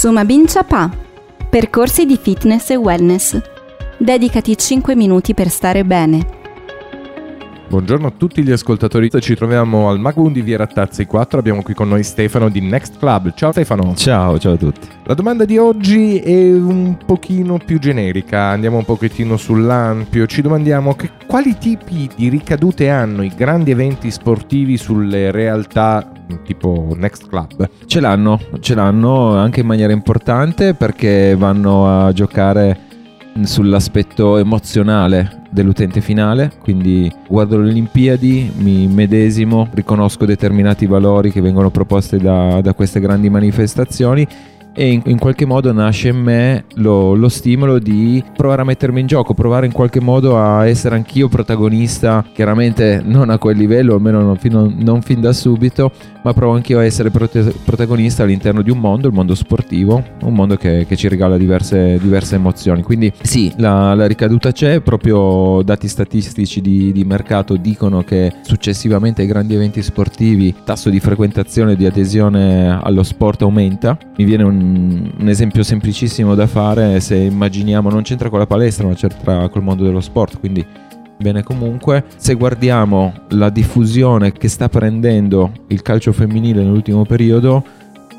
Sumabin Chapa. Percorsi di fitness e wellness. Dedicati 5 minuti per stare bene. Buongiorno a tutti gli ascoltatori, ci troviamo al Magboon di Via Rattazzi 4, abbiamo qui con noi Stefano di Next Club. Ciao Stefano. Ciao, ciao a tutti. La domanda di oggi è un pochino più generica, andiamo un pochettino sull'ampio, ci domandiamo che, quali tipi di ricadute hanno i grandi eventi sportivi sulle realtà tipo Next Club? Ce l'hanno, ce l'hanno anche in maniera importante perché vanno a giocare sull'aspetto emozionale dell'utente finale, quindi guardo le Olimpiadi, mi medesimo, riconosco determinati valori che vengono proposti da, da queste grandi manifestazioni e in, in, qualche modo nasce in me lo, lo, stimolo di provare a mettermi in gioco, provare in qualche modo a essere anch'io protagonista, chiaramente non a quel livello, almeno non fin, non fin da subito, ma provo anch'io a essere prote- protagonista all'interno di un mondo, il mondo sportivo, un mondo che, che ci regala diverse, diverse, emozioni. Quindi sì, la, la, ricaduta c'è, proprio dati statistici di, di, mercato dicono che successivamente ai grandi eventi sportivi il tasso di frequentazione e di adesione allo sport aumenta. Mi viene un, un esempio semplicissimo da fare se immaginiamo, non c'entra con la palestra, ma c'entra col mondo dello sport, quindi Bene, comunque, se guardiamo la diffusione che sta prendendo il calcio femminile nell'ultimo periodo,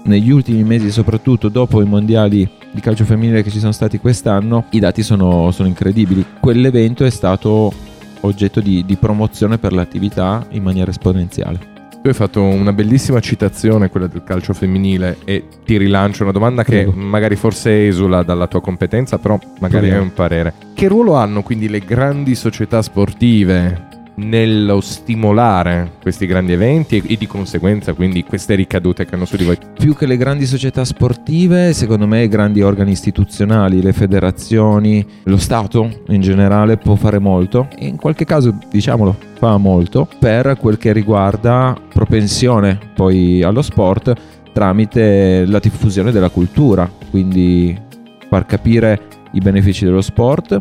negli ultimi mesi, soprattutto dopo i mondiali di calcio femminile che ci sono stati quest'anno, i dati sono, sono incredibili. Quell'evento è stato oggetto di, di promozione per l'attività in maniera esponenziale. Tu hai fatto una bellissima citazione, quella del calcio femminile, e ti rilancio una domanda che Prego. magari forse esula dalla tua competenza, però magari Prego. hai un parere. Che ruolo hanno quindi le grandi società sportive nello stimolare questi grandi eventi e, di conseguenza quindi queste ricadute che hanno su di voi? Più che le grandi società sportive, secondo me i grandi organi istituzionali, le federazioni, lo Stato in generale può fare molto e in qualche caso, diciamolo, fa molto per quel che riguarda propensione poi allo sport tramite la diffusione della cultura, quindi far capire i benefici dello sport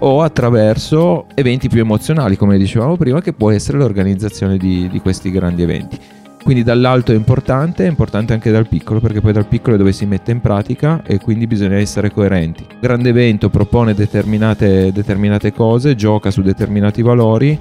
o attraverso eventi più emozionali, come dicevamo prima, che può essere l'organizzazione di, di questi grandi eventi. Quindi dall'alto è importante, è importante anche dal piccolo, perché poi dal piccolo è dove si mette in pratica e quindi bisogna essere coerenti. Il grande evento propone determinate, determinate cose, gioca su determinati valori.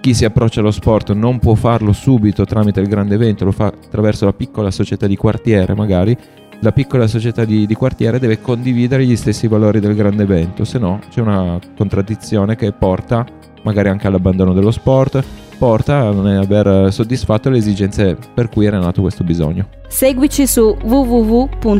Chi si approccia allo sport non può farlo subito tramite il grande evento, lo fa attraverso la piccola società di quartiere magari, la piccola società di, di, quartiere deve condividere gli stessi valori del grande evento, se no c'è una contraddizione che porta magari anche all'abbandono dello sport, porta a non aver soddisfatto le esigenze per cui era nato questo bisogno. Seguici su www.mboom.it